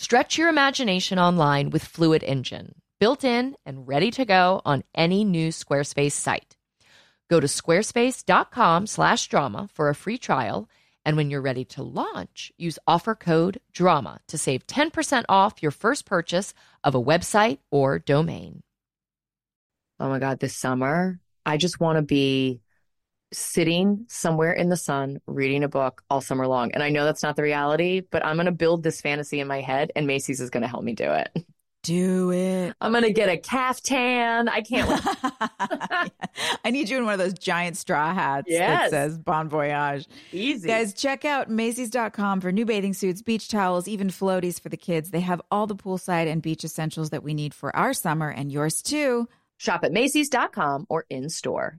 Stretch your imagination online with Fluid Engine, built in and ready to go on any new Squarespace site. Go to squarespace.com slash drama for a free trial. And when you're ready to launch, use offer code DRAMA to save 10% off your first purchase of a website or domain. Oh my God, this summer, I just want to be sitting somewhere in the sun reading a book all summer long. And I know that's not the reality, but I'm going to build this fantasy in my head and Macy's is going to help me do it. Do it. I'm going to get a caftan. I can't wait. I need you in one of those giant straw hats Yes. that says Bon Voyage. Easy. Guys, check out Macy's.com for new bathing suits, beach towels, even floaties for the kids. They have all the poolside and beach essentials that we need for our summer and yours too. Shop at Macy's.com or in store.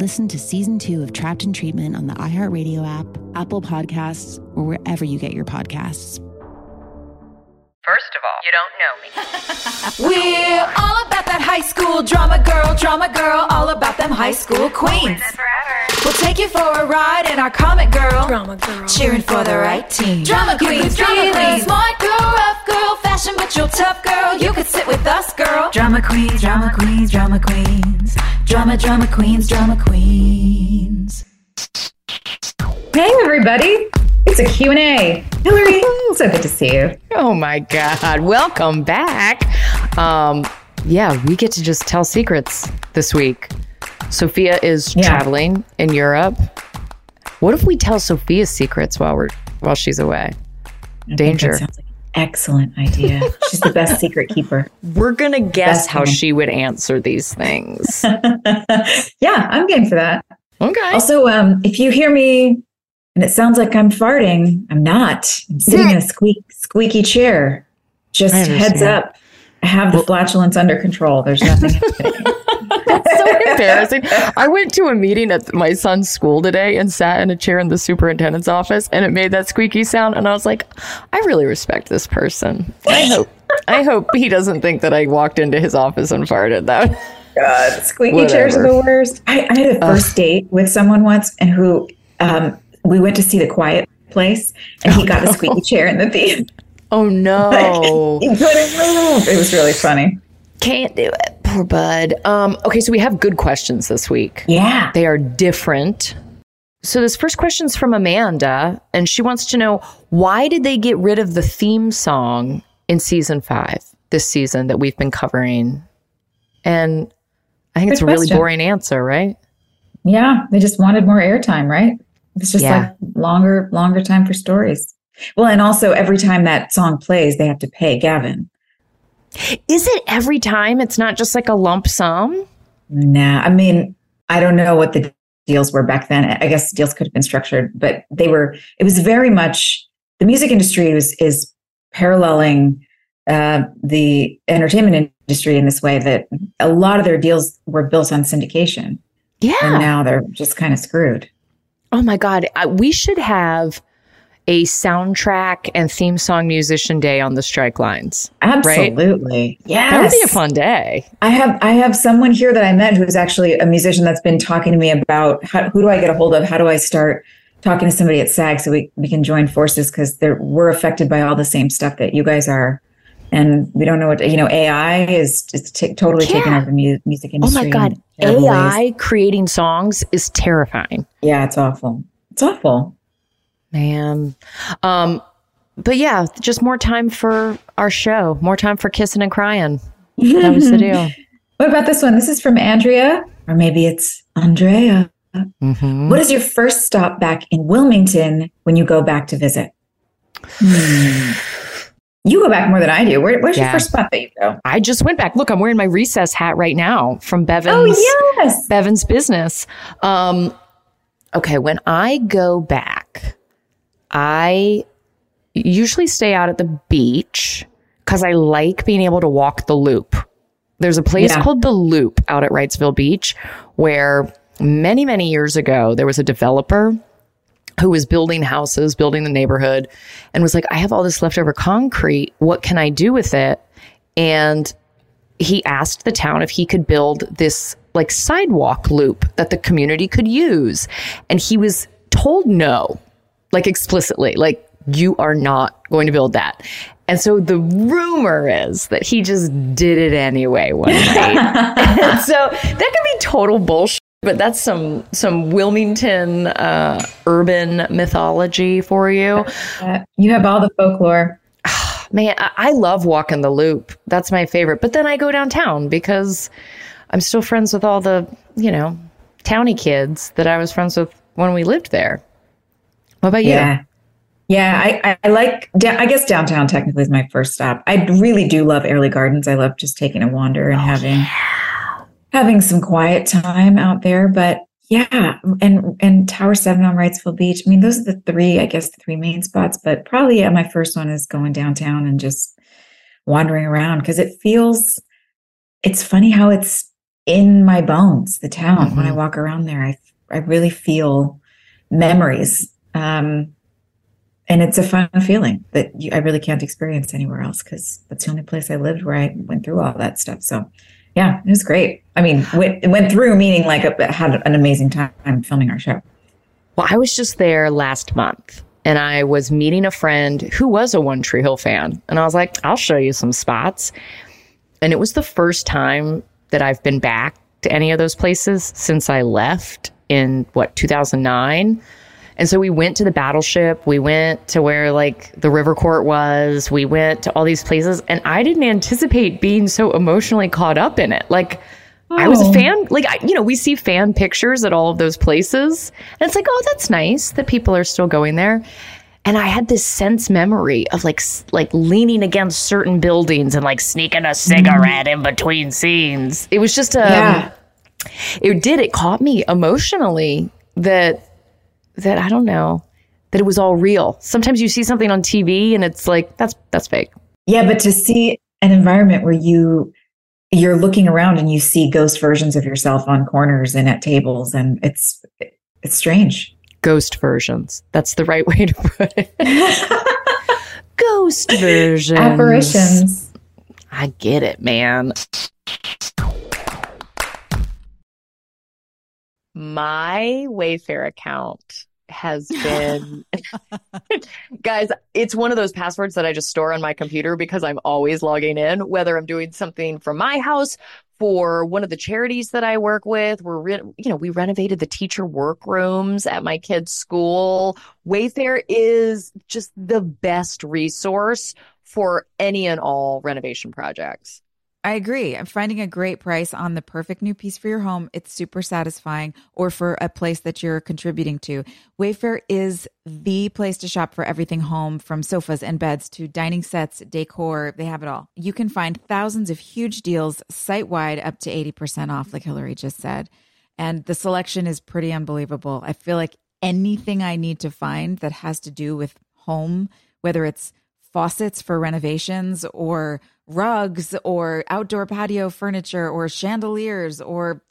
Listen to season two of Trapped in Treatment on the iHeartRadio app, Apple Podcasts, or wherever you get your podcasts. First of all, you don't know me. We're all about that high school drama girl, drama girl, all about them high school queens. We'll take you for a ride in our comic girl, drama girl, cheering for the right team. Drama queens, drama queens, smart girl, rough girl, fashion but you're tough girl. You could sit with us, girl. Drama queens, drama queens, drama queens, drama, drama drama queens, drama queens. Hey, everybody. It's a Q&A. Hilarie, so good to see you. Oh my God. Welcome back. Um, yeah, we get to just tell secrets this week. Sophia is Yeah. traveling in Europe. What if we tell Sophia's secrets while we're while she's away? Danger. That sounds like an excellent idea. She's the best secret keeper. We're gonna guess Best how woman. she would answer these things. yeah, I'm game for that. Okay. Also, um, if you hear me and it sounds like I'm farting, I'm not. I'm sitting in a squeak, squeaky chair. Just heads up. I have the flatulence under control. There's nothing happening. That's so embarrassing. I went to a meeting at my son's school today and sat in a chair in the superintendent's office and it made that squeaky sound and I was like, I really respect this person. I hope I hope he doesn't think that I walked into his office and farted that. God, squeaky chairs are the worst. I, I had a first date with someone once, and who um, we went to see the Quiet Place, and he got a squeaky chair in the theater. Oh no. he couldn't move. It was really funny. Can't do it. Poor bud. Um, okay, so we have good questions this week. Yeah. They are different. So this first question is from Amanda, and she wants to know why did they get rid of the theme song in season five, this season that we've been covering? And I think it's a Good really boring answer, right? Yeah, they just wanted more airtime, right? It's just Yeah. like longer, longer time for stories. Well, and also every time that song plays, they have to pay Gavin. Is it every time? It's not just like a lump sum? Nah, I mean, I don't know what the deals were back then. I guess deals could have been structured, but they were, it was very much, the music industry was, is paralleling uh, the entertainment industry in this way that a lot of their deals were built on syndication. Yeah. And now they're just kind of screwed. Oh my God. I, we should have a soundtrack and theme song musician day on the strike lines. Absolutely. Right? Yes. That would be a fun day. I have I have someone here that I met who's actually a musician that's been talking to me about how, who do I get a hold of? How do I start talking to somebody at SAG so we, we can join forces because we're affected by all the same stuff that you guys are. And we don't know what, you know, AI is just t- totally yeah. taking over the mu- music industry. Oh my God. AI ways. creating songs is terrifying. Yeah, it's awful. It's awful. Man. Um, but yeah, just more time for our show, more time for kissing and crying. That was the deal. what about this one? This is from Andrea, or maybe it's Andrea. Mm-hmm. What is your first stop back in Wilmington when you go back to visit? Hmm. You go back more than I do. Where, where's yeah. your first spot that you go? I just went back. Look, I'm wearing my recess hat right now from Bevan's. Oh yes, Bevan's business. Um, okay, when I go back, I usually stay out at the beach because I like being able to walk the loop. There's a place yeah. called the Loop out at Wrightsville Beach where many, many years ago there was a developer who was building houses, building the neighborhood, and was like, I have all this leftover concrete. What can I do with it? And he asked the town if he could build this like sidewalk loop that the community could use. And he was told no like explicitly, like you are not going to build that. And so the rumor is that he just did it anyway one night. so that could be total bullshit, but that's some some Wilmington uh, urban mythology for you. Uh, you have all the folklore. Man, I, I love walking the loop. That's my favorite. But then I go downtown because I'm still friends with all the, you know, towny kids that I was friends with when we lived there. What about you? Yeah. Yeah, I, I like, I guess downtown technically is my first stop. I really do love Airlie Gardens. I love just taking a wander and oh, having, yeah. having some quiet time out there. But yeah, and, and Tower 7 on Wrightsville Beach. I mean, those are the three, I guess, the three main spots. But probably, yeah, my first one is going downtown and just wandering around because it feels, it's funny how it's in my bones, the town. Mm-hmm. When I mm-hmm. walk around there, I, I really feel memories um, and it's a fun feeling that you, I really can't experience anywhere else because that's the only place I lived where I went through all that stuff. So, yeah, it was great. I mean, went, went through meaning like a, had an amazing time filming our show. Well, I was just there last month and I was meeting a friend who was a One Tree Hill fan. And I was like, I'll show you some spots. And it was the first time that I've been back to any of those places since I left in what, 2009. And so we went to the battleship. We went to where like the river court was. We went to all these places. And I didn't anticipate being so emotionally caught up in it. Like, oh. I was a oh. fan. Like, I, you know, we see fan pictures at all of those places. And it's like, oh, that's nice that people are still going there. And I had this sense memory of like like leaning against certain buildings and like sneaking a cigarette in between scenes. It was just a yeah. it did it caught me emotionally that that I don't know that it was all real. Sometimes you see something on TV and it's like that's that's fake. Yeah, but to see an environment where you you're looking around and you see ghost versions of yourself on corners and at tables and it's it's strange. Ghost versions. That's the right way to put it. ghost versions. Apparitions. I get it, man. My Wayfair account has been guys it's one of those passwords that i just store on my computer because i'm always logging in whether i'm doing something from my house for one of the charities that i work with. We're re- you know we renovated the teacher workrooms at my kids school. Wayfair is just the best resource for any and all renovation projects I agree. I'm finding a great price on the perfect new piece for your home. It's super satisfying or for a place that you're contributing to. Wayfair is the place to shop for everything home from sofas and beds to dining sets, decor. They have it all. You can find thousands of huge deals site wide up to 80% off, like Hilarie just said. And the selection is pretty unbelievable. I feel like anything I need to find that has to do with home, whether it's faucets for renovations or rugs or outdoor patio furniture or chandeliers or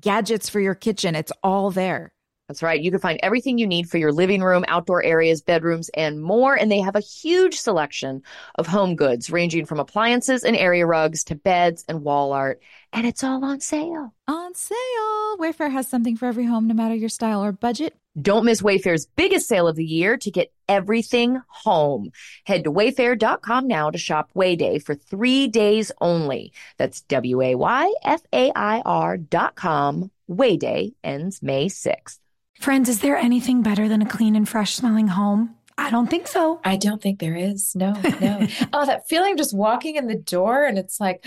gadgets for your kitchen. It's all there. That's right. You can find everything you need for your living room, outdoor areas, bedrooms, and more. And they have a huge selection of home goods, ranging from appliances and area rugs to beds and wall art. And it's all on sale. On sale. Wayfair has something for every home, no matter your style or budget. Don't miss Wayfair's biggest sale of the year to get everything home. Head to wayfair.com now to shop Wayday for three days only. That's W A Y F A I R dot com. Wayday ends May 6th. Friends, is there anything better than a clean and fresh smelling home? I don't think so. I don't think there is. No, no. oh, that feeling of just walking in the door and it's like,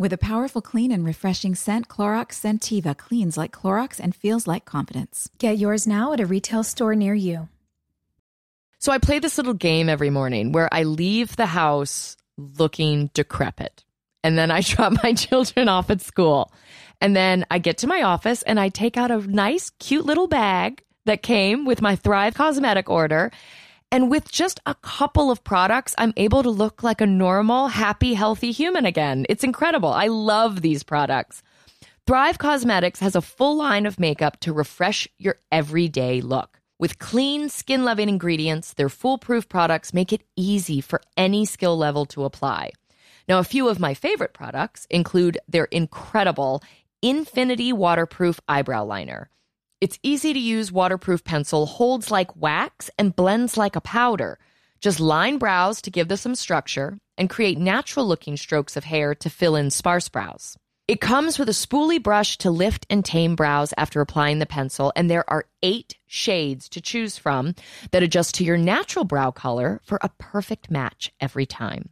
With a powerful, clean, and refreshing scent, Clorox Scentiva cleans like Clorox and feels like confidence. Get yours now at a retail store near you. So I play this little game every morning where I leave the house looking decrepit. And then I drop my children off at school. And then I get to my office and I take out a nice, cute little bag that came with my Thrive Causemetic order. And with just a couple of products, I'm able to look like a normal, happy, healthy human again. It's incredible. I love these products. Thrive Causemetics has a full line of makeup to refresh your everyday look. With clean, skin loving ingredients, their foolproof products make it easy for any skill level to apply. Now, a few of my favorite products include their incredible Infinity Waterproof Eyebrow Liner. Its easy to use waterproof pencil holds like wax and blends like a powder. Just line brows to give them some structure and create natural looking strokes of hair to fill in sparse brows. It comes with a spoolie brush to lift and tame brows after applying the pencil, and there are eight shades to choose from that adjust to your natural brow color for a perfect match every time.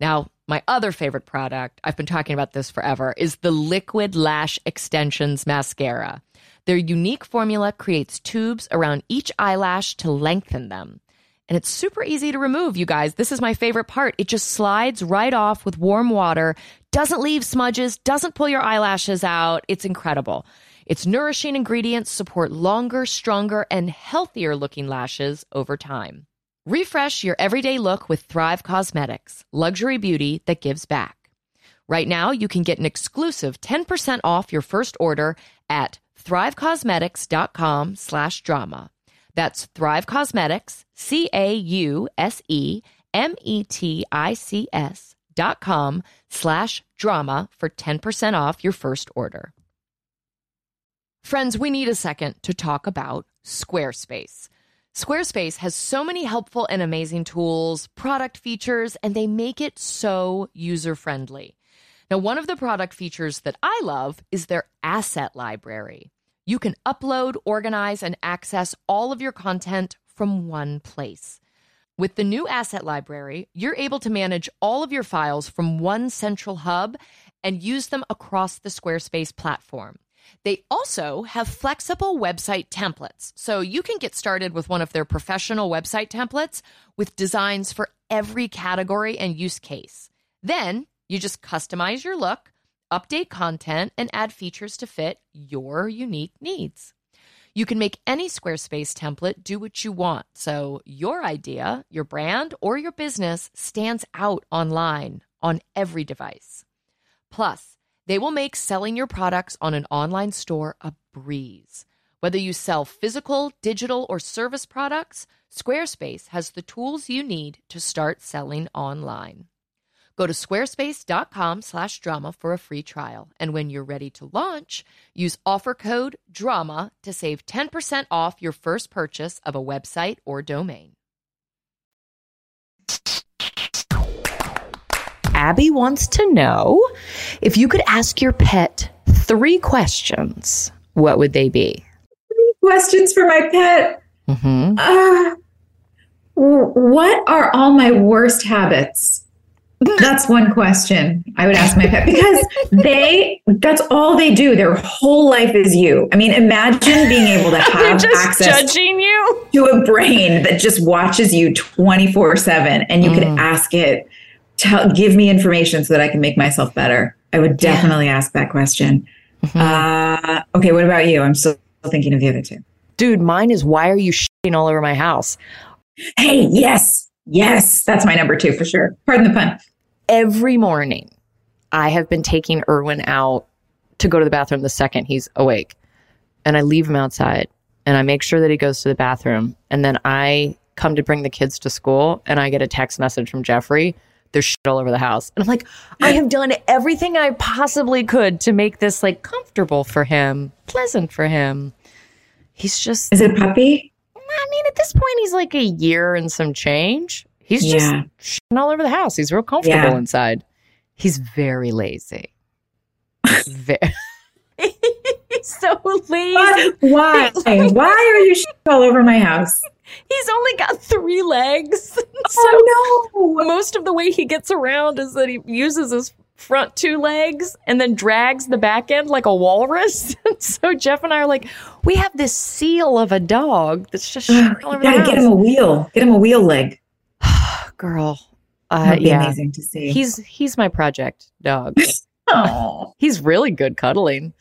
Now, my other favorite product, I've been talking about this forever, is the Liquid Lash Extensions Mascara. Their unique formula creates tubes around each eyelash to lengthen them. And it's super easy to remove, you guys. This is my favorite part. It just slides right off with warm water, doesn't leave smudges, doesn't pull your eyelashes out. It's incredible. Its nourishing ingredients support longer, stronger, and healthier looking lashes over time. Refresh your everyday look with Thrive Causemetics, luxury beauty that gives back. Right now, you can get an exclusive 10% off your first order at thrivecausemetics.com slash drama. That's Thrive Causemetics, C A U S E M E T I C S dot com slash drama for 10% off your first order. Friends, we need a second to talk about Squarespace. Squarespace has so many helpful and amazing tools, product features, and they make it so user friendly. Now, one of the product features that I love is their asset library. You can upload, organize, and access all of your content from one place. With the new asset library, you're able to manage all of your files from one central hub and use them across the Squarespace platform. They also have flexible website templates, so you can get started with one of their professional website templates with designs for every category and use case. Then you just customize your look, update content, and add features to fit your unique needs. You can make any Squarespace template do what you want, so your idea, your brand, or your business stands out online on every device. Plus, they will make selling your products on an online store a breeze. Whether you sell physical, digital, or service products, Squarespace has the tools you need to start selling online. Go to squarespace.com/drama for a free trial. And when you're ready to launch, use offer code DRAMA to save 10% off your first purchase of a website or domain. Abby wants to know if you could ask your pet three questions, what would they be? Three Questions for my pet. Mm-hmm. Uh, what are all my worst habits? That's one question I would ask my pet because they, that's all they do. Their whole life is you. I mean, imagine being able to have just access judging you. to a brain that just watches you 24 7 and you Mm. can ask it, tell, give me information so that I can make myself better. I would definitely ask that question. Mm-hmm. Uh, okay, what about you? I'm still thinking of the other two. Dude, mine is why are you shitting all over my house? Hey, yes, yes, that's my number two for sure. Pardon the pun. Every morning, I have been taking Erwin out to go to the bathroom the second he's awake. And I leave him outside and I make sure that he goes to the bathroom. And then I come to bring the kids to school and I get a text message from Jeffrey. There's shit all over the house. And I'm like, I have done everything I possibly could to make this like comfortable for him, pleasant for him. He's just Is it a puppy? I mean, at this point, he's like a year and some change. He's just shitting all over the house. He's real comfortable Yeah. inside. He's very lazy. very. so lazy. Why? Why are you all over my house? He's only got three legs. so Oh no! most of the way he gets around is that he uses his front two legs and then drags the back end like a walrus. so Jeff and I are like, we have this seal of a dog that's just all over gotta get him a wheel. Get him a wheel leg. Girl. Uh, That'd be yeah. amazing to see. He's he's my project dog. oh, He's really good cuddling.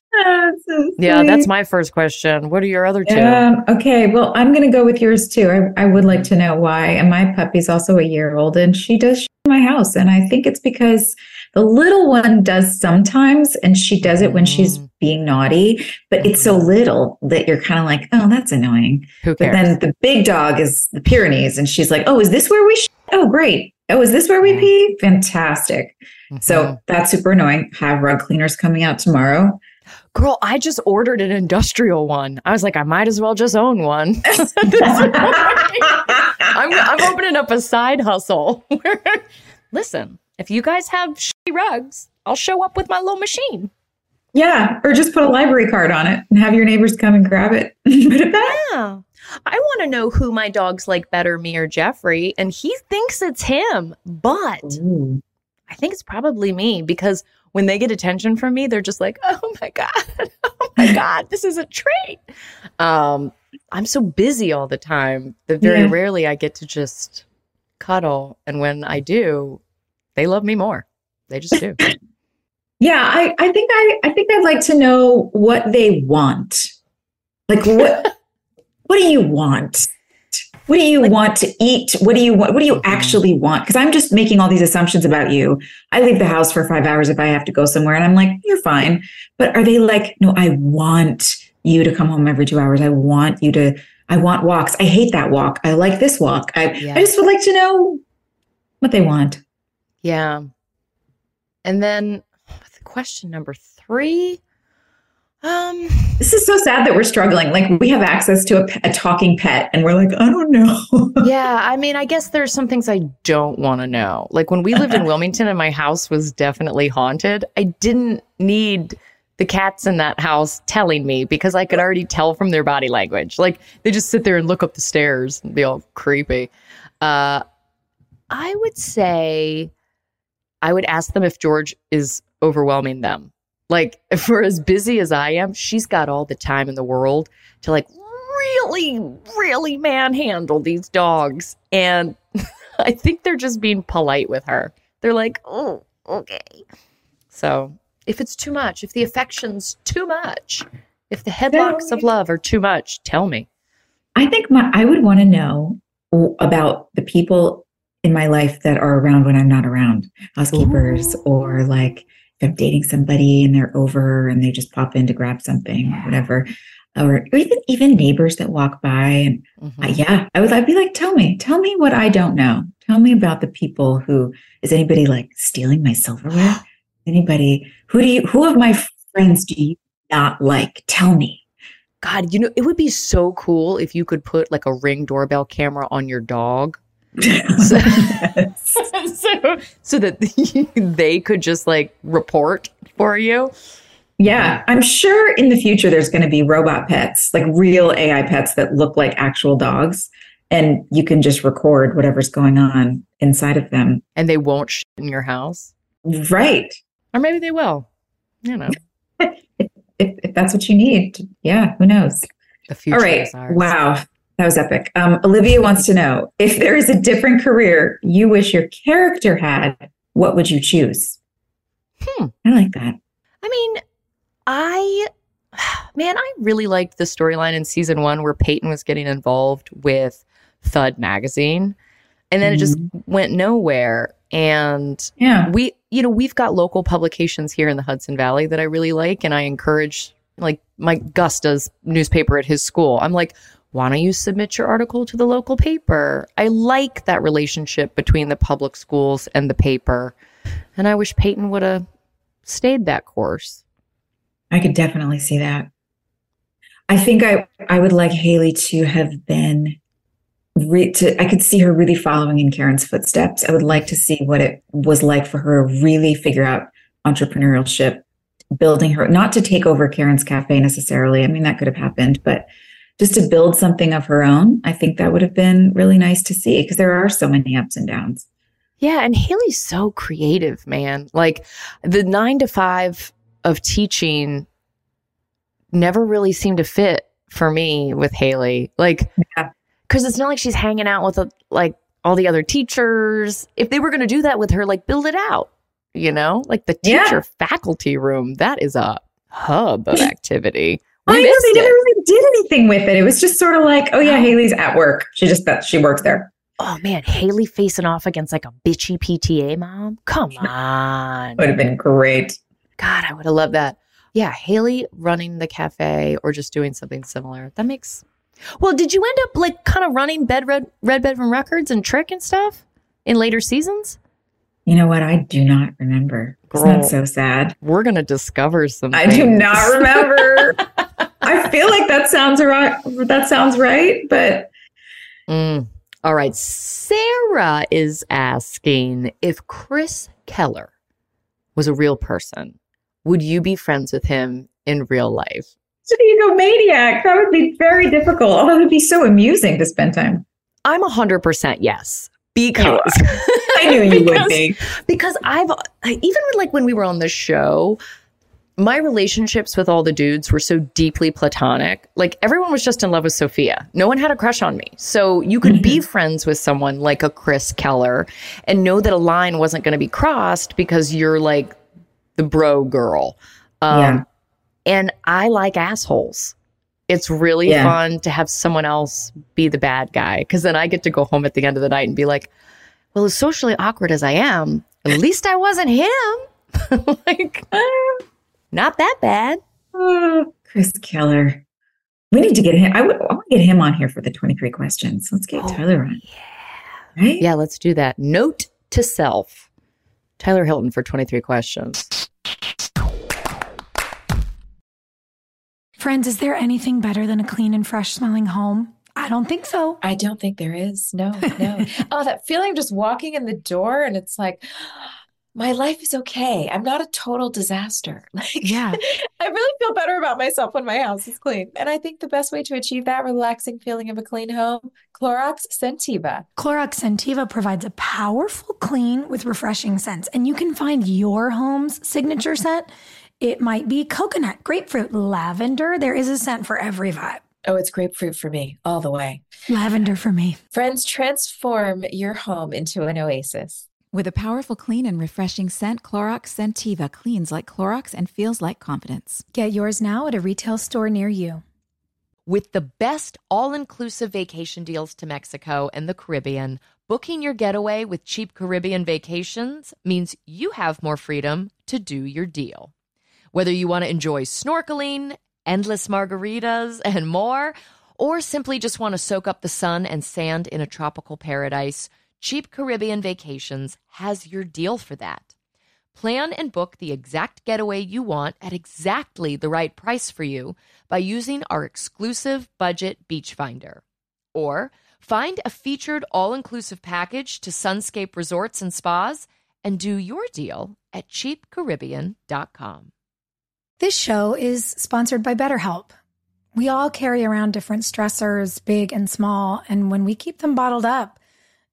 So Yeah, that's my first question. What are your other two? Um, okay, well, I'm going to go with yours too. I, I would like to know why. And my puppy's also a year old, and she does my house, and I think it's because the little one does sometimes, and she does it when she's Mm. being naughty, but it's so little that you're kind of like, oh, that's annoying. Who But cares? then the big dog is the Pyrenees, and she's like, oh, is this where we? Sh- oh, great. Oh, is this where we pee? Fantastic. So Mhm. that's super annoying. Have rug cleaners coming out tomorrow. Girl, I just ordered an industrial one. I was like, I might as well just own one. I'm, I'm opening up a side hustle. Listen, if you guys have shitty rugs, I'll show up with my little machine. Yeah, or just put a library card on it and have your neighbors come and grab it. and Put it back. Yeah. I want to know who my dogs like better, me or Jeffrey. And he thinks it's him, but Ooh. I think it's probably me because when they get attention from me, they're just like, oh my God, oh my God, this is a treat. Um, I'm so busy all the time that very Yeah. rarely I get to just cuddle. And when I do, they love me more. They just do. Yeah, I, I think I, I think I'd like to know what they want. Like what what do you want? What do you want to eat? What do you want? What do you mm-hmm. actually want? Because I'm just making all these assumptions about you. I leave the house for five hours if I have to go somewhere, and I'm like, you're fine. But are they like, no, I want you to come home every two hours. I want you to. I want walks. I hate that walk. I like this walk. I Yeah. I just would like to know what they want. yeah. And then question number three. Um, This is so sad that we're struggling. Like we have access to a, a talking pet, and we're like, I don't know. yeah, I mean, I guess there's some things I don't want to know. Like when we lived in Wilmington and my house was definitely haunted, I didn't need the cats in that house telling me because I could already tell from their body language. Like they just sit there and look up the stairs and be all creepy. Uh, I would say I would ask them if George is overwhelming them. Like for as busy as I am, she's got all the time in the world to like really, really manhandle these dogs. And I think they're just being polite with her. They're like, oh, okay. So if it's too much, if the affection's too much, if the headlocks of love are too much, tell me. I think my I would want to know about the people in my life that are around when I'm not around, housekeepers, or like I'm dating somebody and they're over and they just pop in to grab something or whatever. or, or even even neighbors that walk by. And Mm-hmm. uh, yeah, I would I'd be like, tell me, tell me what I don't know. Tell me about the people who is anybody like stealing my silverware? Anybody who do you who of my friends do you not like? Tell me. God, you know, it would be so cool if you could put like a ring doorbell camera on your dog. So, so, so that they could just like report for you. Yeah, I'm sure in the future there's going to be robot pets, like real AI pets that look like actual dogs, and you can just record whatever's going on inside of them. And they won't shit in your house. Right. Or maybe they will. You know, If, if that's what you need. Yeah, who knows? the future All right. is ours. Wow. That was epic. Um, Olivia wants to know if there is a different career you wish your character had, what would you choose? Hmm. I like that. I mean, I, man, I really liked the storyline in season one where Peyton was getting involved with Thud magazine. And then it just went nowhere. And Yeah. we, you know, we've got local publications here in the Hudson Valley that I really like. And I encourage, like, my Gus does newspaper at his school. I'm like, why don't you submit your article to the local paper? I like that relationship between the public schools and the paper. And I wish Peyton would have stayed that course. I could definitely see that. I think I I would like Haley to have been re- to I could see her really following in Karen's footsteps. I would like to see what it was like for her to really figure out entrepreneurship, building her not to take over Karen's cafe necessarily. I mean that could have happened, but just to build something of her own. I think that would have been really nice to see because there are so many ups and downs. Yeah, and Haley's so creative, man. Like the nine to five of teaching never really seemed to fit for me with Haley. Like, Yeah. because it's not like she's hanging out with uh, like all the other teachers. If they were going to do that with her, like build it out, you know, like the Yeah. teacher faculty room. That is a hub of activity. I know they it. never really did anything with it. It was just sort of like, oh yeah, oh. Haley's at work. She just that she works there. Oh man, Haley facing off against like a bitchy PTA mom. Come on. Would have been great. God, I would have loved that. Yeah, Haley running the cafe or just doing something similar. That makes. Well, did you end up like kind of running Bed Red Red Bedroom Records and Tric and stuff in later seasons? You know what? I do not remember. Isn't that so sad? We're gonna discover some. I do not remember. I feel like that sounds right. That sounds right, but Mm. All right, Sarah is asking if Chris Keller was a real person, would you be friends with him in real life? to be an egomaniac, that would be very difficult. Although it would be so amusing to spend time. I'm a hundred percent yes because I knew you would be. because I've even with like when we were on the show, my relationships with all the dudes were so deeply platonic. Like everyone was just in love with Sophia. No one had a crush on me. So you could be friends with someone like a Chris Keller and know that a line wasn't going to be crossed because you're like the bro girl. Um, Yeah. And I like assholes. It's really Yeah. fun to have someone else be the bad guy because then I get to go home at the end of the night and be like, well, as socially awkward as I am, at least I wasn't him. like, not that bad. Oh, Chris Keller. We need to get him. I would. I want to get him on here for the twenty-three questions. Let's get Oh, Tyler on. Yeah. Right? Yeah, let's do that. Note to self Tyler Hilton for 23 questions. Friends, is there anything better than a clean and fresh smelling home? I don't think so. I don't think there is. No, no. oh, that feeling of just walking in the door and it's like, my life is okay. I'm not a total disaster. Like, Yeah. I really feel better about myself when my house is clean. And I think the best way to achieve that relaxing feeling of a clean home, Clorox Scentiva. Clorox Scentiva provides a powerful clean with refreshing scents, and you can find your home's signature scent. It might be coconut, grapefruit, lavender. There is a scent for every vibe. Oh, it's grapefruit for me all the way. Lavender for me. Friends, transform your home into an oasis. With a powerful clean and refreshing scent, Clorox Scentiva cleans like Clorox and feels like confidence. Get yours now at a retail store near you. With the best all inclusive vacation deals to Mexico and the Caribbean, booking your getaway with cheap Caribbean vacations means you have more freedom to do your deal. Whether you want to enjoy snorkeling, endless margaritas, and more, or simply just want to soak up the sun and sand in a tropical paradise, Cheap Caribbean Vacations has your deal for that. Plan and book the exact getaway you want at exactly the right price for you by using our exclusive budget beach finder. Or find a featured all inclusive package to Sunscape Resorts and Spas and do your deal at cheapcaribbean.com. This show is sponsored by BetterHelp. We all carry around different stressors, big and small, and when we keep them bottled up,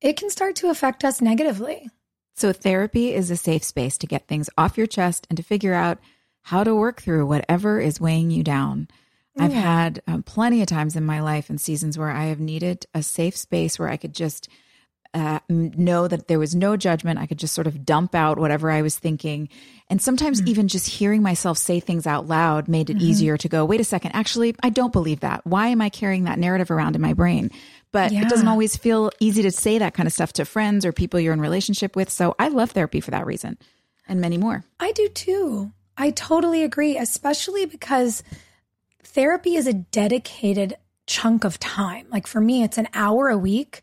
it can start to affect us negatively. So, therapy is a safe space to get things off your chest and to figure out how to work through whatever is weighing you down. I've had um, plenty of times in my life and seasons where I have needed a safe space where I could just uh, know that there was no judgment. I could just sort of dump out whatever I was thinking. And sometimes mm-hmm. even just hearing myself say things out loud made it mm-hmm. easier to go, wait a second, actually, I don't believe that. Why am I carrying that narrative around in my brain? But yeah. it doesn't always feel easy to say that kind of stuff to friends or people you're in relationship with. So I love therapy for that reason and many more. I do too. I totally agree, especially because therapy is a dedicated chunk of time. Like for me, it's an hour a week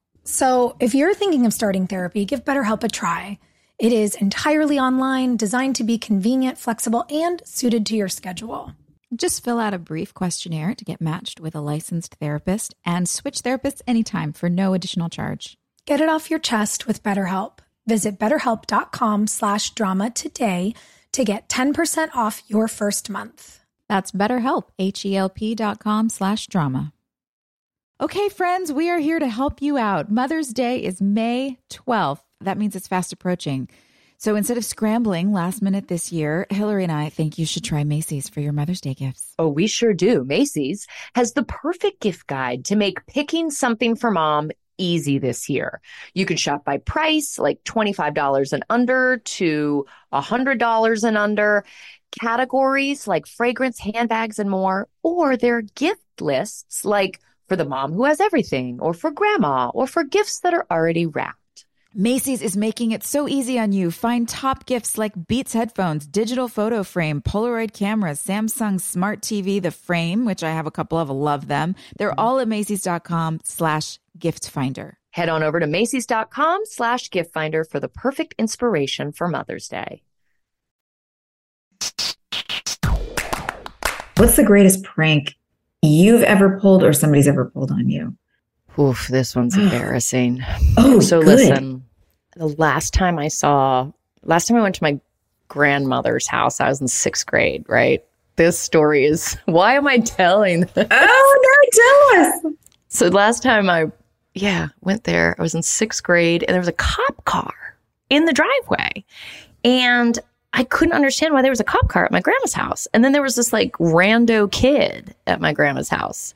So if you're thinking of starting therapy, give BetterHelp a try. It is entirely online, designed to be convenient, flexible, and suited to your schedule. Just fill out a brief questionnaire to get matched with a licensed therapist and switch therapists anytime for no additional charge. Get it off your chest with BetterHelp. Visit betterhelp.com slash drama today to get 10% off your first month. That's betterhelp, H-E-L-P dot com slash drama. Okay, friends, we are here to help you out. Mother's Day is May 12th. That means it's fast approaching. So instead of scrambling last minute this year, Hilarie and I think you should try Macy's for your Mother's Day gifts. Oh, we sure do. Macy's has the perfect gift guide to make picking something for mom easy this year. You can shop by price, like $25 and under to $100 and under, categories like fragrance, handbags, and more, or their gift lists like for the mom who has everything, or for grandma, or for gifts that are already wrapped. Macy's is making it so easy on you. Find top gifts like Beats headphones, digital photo frame, Polaroid cameras, Samsung smart TV, the frame, which I have a couple of, love them. They're all at Macy's.com slash gift finder. Head on over to Macy's.com slash gift finder for the perfect inspiration for Mother's Day. What's the greatest prank you've ever pulled or somebody's ever pulled on you? Oof, this one's embarrassing. oh, so good. listen. The last time I saw, last time I went to my grandmother's house, I was in sixth grade, right? This story is, why am I telling this? Oh, no, tell us. So last time I, yeah, went there, I was in sixth grade and there was a cop car in the driveway. And I couldn't understand why there was a cop car at my grandma's house. And then there was this like rando kid at my grandma's house.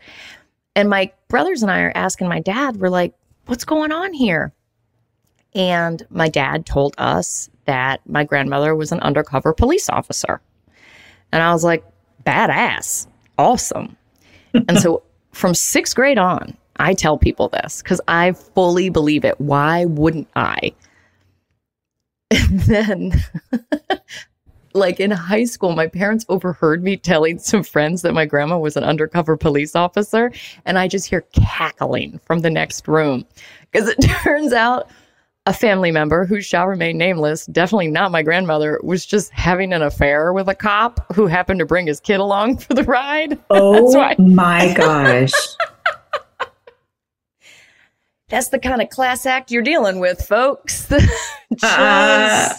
And my brothers and I are asking my dad, we're like, what's going on here? And my dad told us that my grandmother was an undercover police officer. And I was like, badass, awesome. and so from sixth grade on, I tell people this because I fully believe it. Why wouldn't I? And then, like in high school, my parents overheard me telling some friends that my grandma was an undercover police officer. And I just hear cackling from the next room because it turns out a family member who shall remain nameless, definitely not my grandmother, was just having an affair with a cop who happened to bring his kid along for the ride. Oh my gosh. That's the kind of class act you're dealing with, folks. Just uh.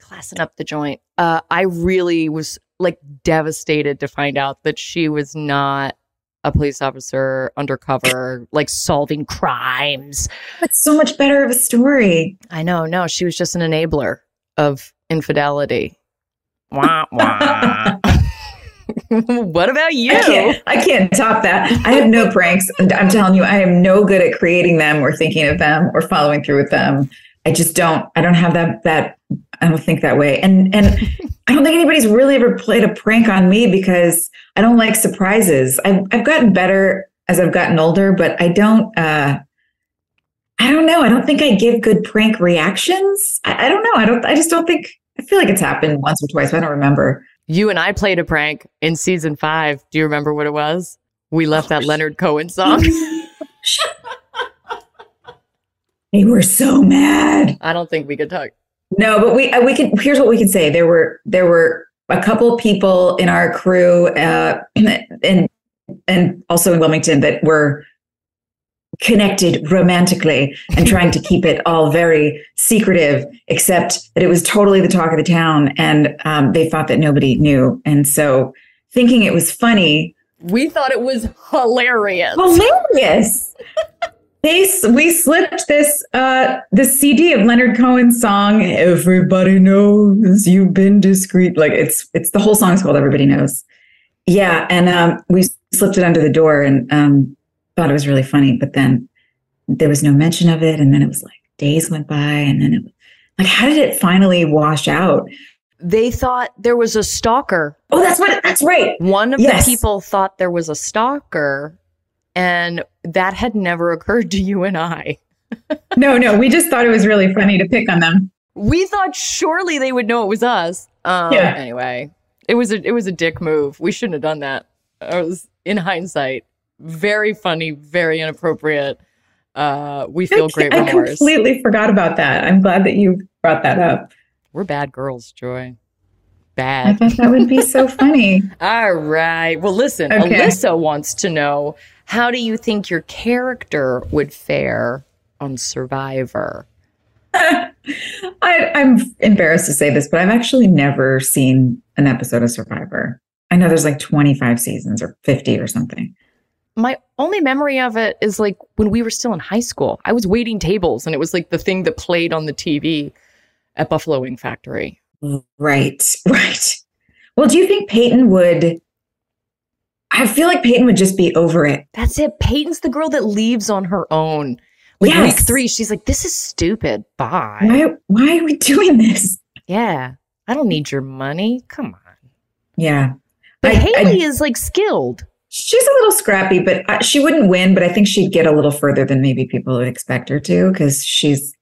classing up the joint. Uh, I really was like devastated to find out that she was not a police officer undercover, like solving crimes. It's so much better of a story. I know. No, she was just an enabler of infidelity. Wah, wah. what about you? I can't, I can't top that. I have no pranks. I'm telling you, I am no good at creating them or thinking of them or following through with them. I just don't. I don't have that. That I don't think that way. And and I don't think anybody's really ever played a prank on me because I don't like surprises. I've I've gotten better as I've gotten older, but I don't. uh I don't know. I don't think I give good prank reactions. I, I don't know. I don't. I just don't think. I feel like it's happened once or twice. But I don't remember. You and I played a prank in season five. Do you remember what it was? We left that Leonard Cohen song. They were so mad. I don't think we could talk. No, but we uh, we can. Here's what we can say: there were there were a couple people in our crew, uh, and and also in Wilmington that were connected romantically and trying to keep it all very secretive, except that it was totally the talk of the town, and um, they thought that nobody knew, and so thinking it was funny. We thought it was hilarious. Hilarious. they we slipped this uh this CD of Leonard Cohen's song Everybody Knows You've Been Discreet like it's it's the whole song is called Everybody Knows. Yeah, and um we slipped it under the door and um thought it was really funny but then there was no mention of it and then it was like days went by and then it was like how did it finally wash out? They thought there was a stalker. Oh, that's what that's right. One of Yes. the people thought there was a stalker and that had never occurred to you and I. No, no, we just thought it was really funny to pick on them. We thought surely they would know it was us. Um, Yeah. Anyway, it was a it was a dick move. We shouldn't have done that. It was in hindsight very funny, very inappropriate. Uh, we feel great I remorse. completely forgot about that. I'm glad that you brought that up. We're bad girls, Joy. Bad. I thought that would be so funny. All right. Well, listen, Okay. Alyssa wants to know how do you think your character would fare on Survivor? I, I'm embarrassed to say this, but I've actually never seen an episode of Survivor. I know there's like 25 seasons or 50 or something. My only memory of it is like when we were still in high school. I was waiting tables and it was like the thing that played on the TV at Buffalo Wing Factory. Right, right. Well, do you think Peyton would? I feel like Peyton would just be over it. That's it. Peyton's the girl that leaves on her own. Like Yes. week three, she's like, this is stupid. Bye. Why? Why are we doing this? Yeah. I don't need your money. Come on. Yeah, But I- Haley I- is like skilled. She's a little scrappy, but she wouldn't win. But I think she'd get a little further than maybe people would expect her to, because she's.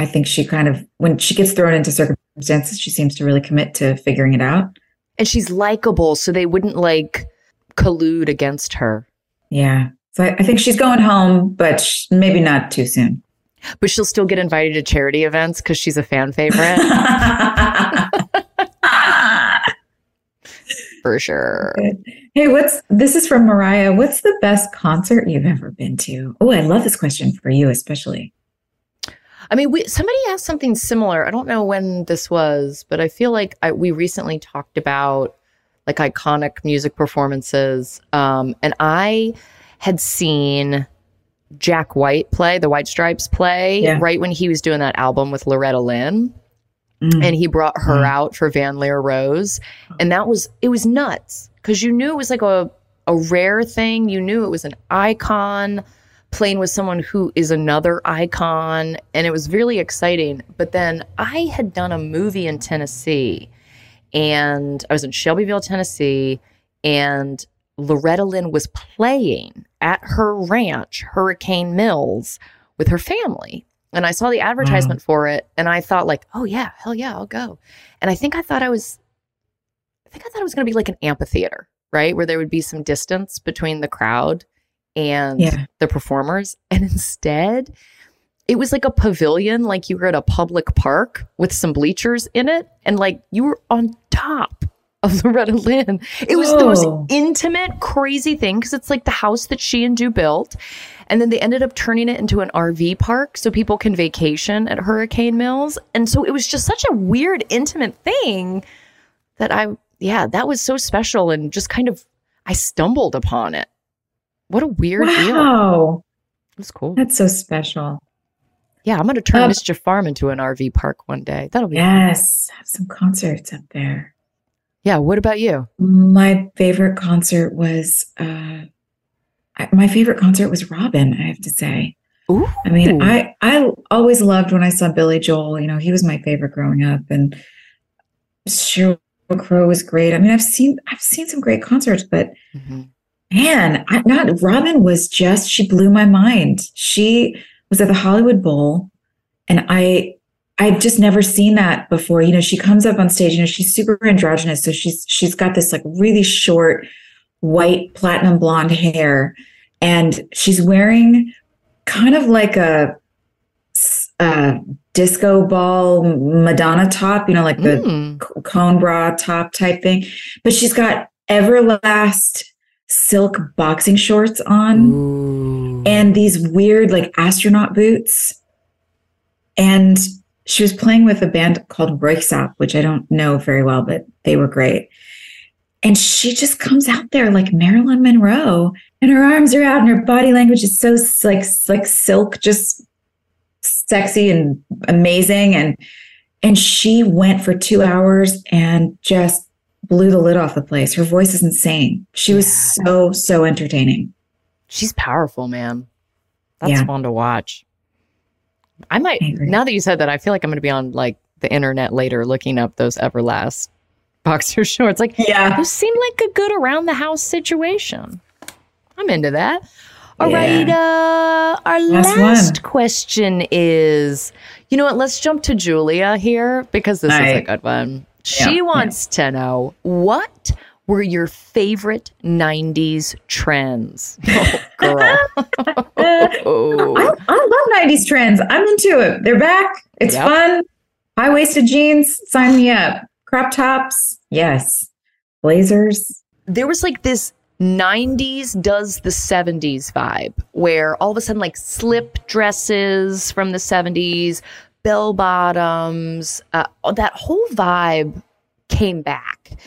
I think she kind of when she gets thrown into circumstances, she seems to really commit to figuring it out. And she's likable, so they wouldn't like collude against her. Yeah. So I, I think she's going home, but sh- maybe not too soon. But she'll still get invited to charity events because she's a fan favorite. for sure. hey, what's this is from Mariah. What's the best concert you've ever been to? Oh, I love this question for you, especially. I mean, we somebody asked something similar. I don't know when this was, but I feel like I, we recently talked about like iconic music performances. Um, and I had seen Jack White play, the White Stripes play, Yeah. right when he was doing that album with Loretta Lynn. Mm. And he brought her Mm. out for Van Lear Rose. And that was, it was nuts because you knew it was like a, a rare thing. You knew it was an icon playing with someone who is another icon. And it was really exciting. But then I had done a movie in Tennessee and I was in Shelbyville, Tennessee, and Loretta Lynn was playing at her ranch, Hurricane Mills, with her family. And I saw the mm-hmm. advertisement for it and I thought like, oh yeah, hell yeah, I'll go. And I think I thought I was I think I thought it was gonna be like an amphitheater, right? Where there would be some distance between the crowd and Yeah. the performers. And instead, it was like a pavilion, like you were at a public park with some bleachers in it, and like you were on top of Loretta Lynn. It was the most intimate, crazy thing because it's like the house that she and Doo built. And then they ended up turning it into an RV park so people can vacation at Hurricane Mills. And so it was just such a weird, intimate thing that I, yeah, that was so special and just kind of, I stumbled upon it. What a weird deal. Wow. It was cool. That's so special. Yeah, I'm going to turn Um, Mischief Farm into an RV park one day. That'll be Yes. Have some concerts up there. Yeah. What about you? My favorite concert was uh, my favorite concert was Robyn. I have to say. Ooh. I mean, I I always loved when I saw Billy Joel. You know, he was my favorite growing up, and Sheryl Crow was great. I mean, I've seen I've seen some great concerts, but mm-hmm. man, I, not Robyn was just she blew my mind. She was at the Hollywood Bowl, and I I've just never seen that before. You know, she comes up on stage. You know, she's super androgynous, so she's she's got this like really short white platinum blonde hair, and she's wearing kind of like a, a disco ball Madonna top, you know, like the mm. cone bra top type thing. But she's got Everlast silk boxing shorts on Ooh. and these weird like astronaut boots. And she was playing with a band called Röyksopp, which I don't know very well, but they were great. And she just comes out there like Marilyn Monroe, and her arms are out, and her body language is so like like silk, just sexy and amazing. And and she went for two hours and just blew the lid off the place. Her voice is insane. She was yeah. so so entertaining. She's powerful, man. That's yeah. fun to watch. I might I now that you said that, I feel like I'm going to be on like the internet later looking up those Everlast boxer shorts. Like, yeah, those seem like a good around the house situation. I'm into that. All yeah. right. Uh, our last, last question is, you know what? Let's jump to Julia here because this is a good one. She yeah, wants yeah. to know what were your favorite 90s trends? Oh, girl. oh. I, I, love 90s trends. I'm into it. They're back. It's yep. fun. High waisted jeans. Sign me up. Crop tops. Yes. Blazers. There was like this 90s does the 70s vibe where all of a sudden like slip dresses from the 70s, bell bottoms, uh, that whole vibe came back.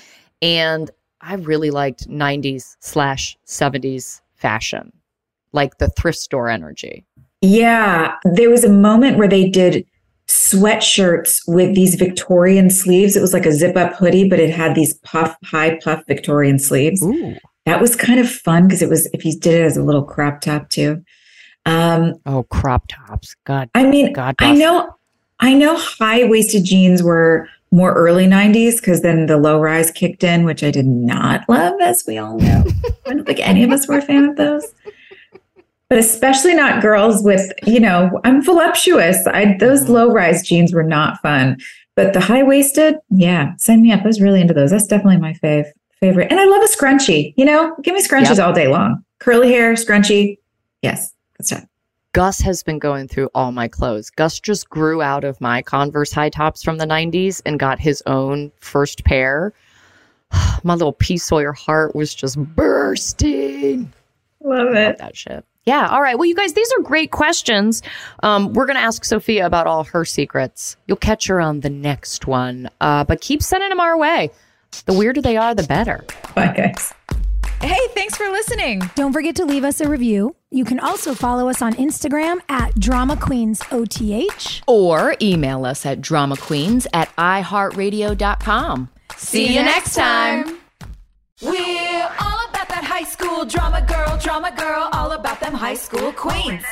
And I really liked 90s slash 70s fashion, like the thrift store energy. Yeah. There was a moment where they did sweatshirts with these Victorian sleeves. It was like a zip up hoodie, but it had these puff, high puff Victorian sleeves. Ooh. That was kind of fun because it was, if you did it as a little crop top too. Um, oh, crop tops. God. I mean, God I know, I know high waisted jeans were more early 90s because then the low rise kicked in, which I did not love, as we all know. I don't think any of us were a fan of those but especially not girls with, you know, I'm voluptuous. I those mm-hmm. low rise jeans were not fun. But the high waisted, yeah, sign me up. I was really into those. That's definitely my fave favorite. And I love a scrunchie. You know, give me scrunchies yep. all day long. Curly hair, scrunchie. Yes, that's right. Gus has been going through all my clothes. Gus just grew out of my Converse high tops from the 90s and got his own first pair. my little P. Sawyer heart was just bursting. Love it. Love that shit. Yeah. All right. Well, you guys, these are great questions. Um, we're going to ask Sophia about all her secrets. You'll catch her on the next one. Uh, but keep sending them our way. The weirder they are, the better. Bye, guys. Hey, thanks for listening. Don't forget to leave us a review. You can also follow us on Instagram at Drama Queens OTH. Or email us at drama queens at iheartradio.com. See you next time. We're all about that high school drama girl, drama girl, all about them high school queens.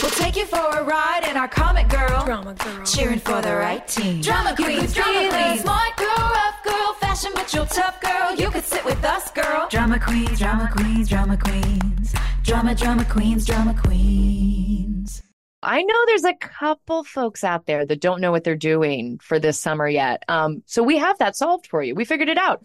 We'll take you for a ride in our comic girl, drama girl, cheering for the right team. Drama queens, drama queens, smart girl, rough girl, fashion but you're tough girl. You could sit with us, girl. Drama queens, drama queens, drama queens, drama, drama queens, drama queens. I know there's a couple folks out there that don't know what they're doing for this summer yet. Um, so we have that solved for you. We figured it out.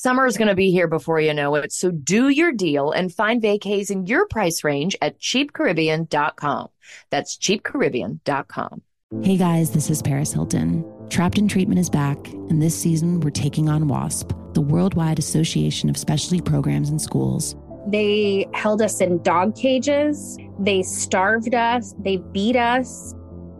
Summer is going to be here before you know it. So do your deal and find vacays in your price range at cheapcaribbean.com. That's cheapcaribbean.com. Hey guys, this is Paris Hilton. Trapped in Treatment is back, and this season we're taking on WASP, the Worldwide Association of Specialty Programs and Schools They held us in dog cages. They starved us. They beat us.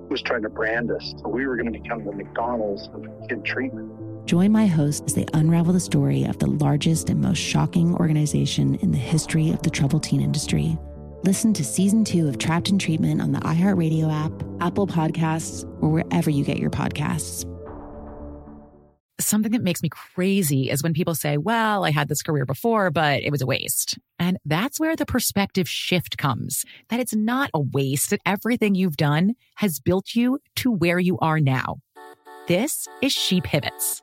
Was trying to brand us. So we were going to become the McDonald's of kid treatment. Join my host as they unravel the story of the largest and most shocking organization in the history of the troubled teen industry. Listen to season two of Trapped in Treatment on the iHeartRadio app, Apple Podcasts, or wherever you get your podcasts. Something that makes me crazy is when people say, Well, I had this career before, but it was a waste. And that's where the perspective shift comes that it's not a waste, that everything you've done has built you to where you are now. This is She Pivots